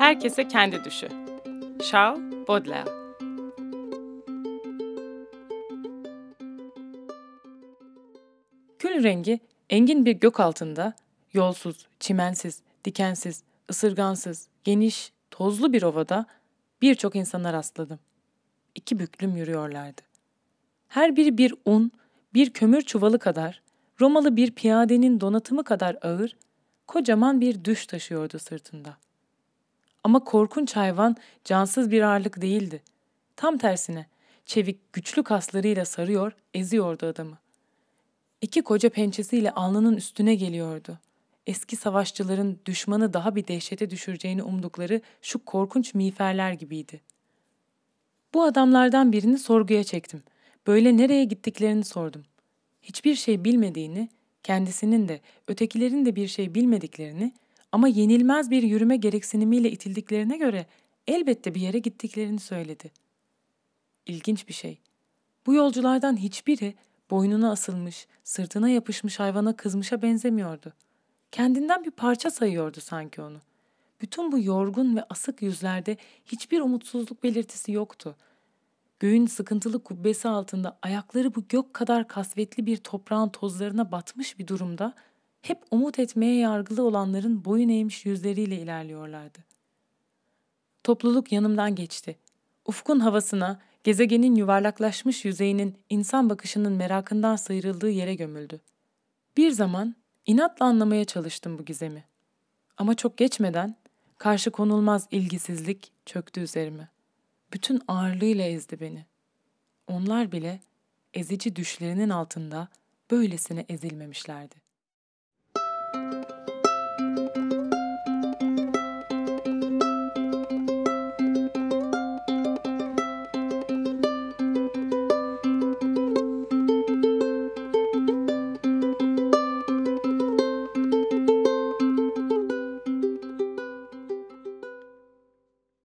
Herkese kendi düşü. Charles Baudelaire Kül rengi engin bir gök altında, yolsuz, çimensiz, dikensiz, ısırgansız, geniş, tozlu bir ovada birçok insana rastladım. İki büklüm yürüyorlardı. Her biri bir un, bir kömür çuvalı kadar, Romalı bir piyadenin donatımı kadar ağır, kocaman bir düş taşıyordu sırtında. Ama korkunç hayvan cansız bir ağırlık değildi. Tam tersine çevik güçlü kaslarıyla sarıyor, eziyordu adamı. İki koca pençesiyle alnının üstüne geliyordu. Eski savaşçıların düşmanı daha bir dehşete düşüreceğini umdukları şu korkunç miğferler gibiydi. Bu adamlardan birini sorguya çektim. Böyle nereye gittiklerini sordum. Hiçbir şey bilmediğini, kendisinin de ötekilerin de bir şey bilmediklerini ama yenilmez bir yürüme gereksinimiyle itildiklerine göre elbette bir yere gittiklerini söyledi. İlginç bir şey. Bu yolculardan hiçbiri boynuna asılmış, sırtına yapışmış hayvana kızmışa benzemiyordu. Kendinden bir parça sayıyordu sanki onu. Bütün bu yorgun ve asık yüzlerde hiçbir umutsuzluk belirtisi yoktu. Göğün sıkıntılı kubbesi altında ayakları bu gök kadar kasvetli bir toprağın tozlarına batmış bir durumda hep umut etmeye yargılı olanların boyun eğmiş yüzleriyle ilerliyorlardı. Topluluk yanımdan geçti. Ufkun havasına, gezegenin yuvarlaklaşmış yüzeyinin insan bakışının merakından sıyrıldığı yere gömüldü. Bir zaman inatla anlamaya çalıştım bu gizemi. Ama çok geçmeden karşı konulmaz ilgisizlik çöktü üzerime. Bütün ağırlığıyla ezdi beni. Onlar bile ezici düşlerinin altında böylesine ezilmemişlerdi.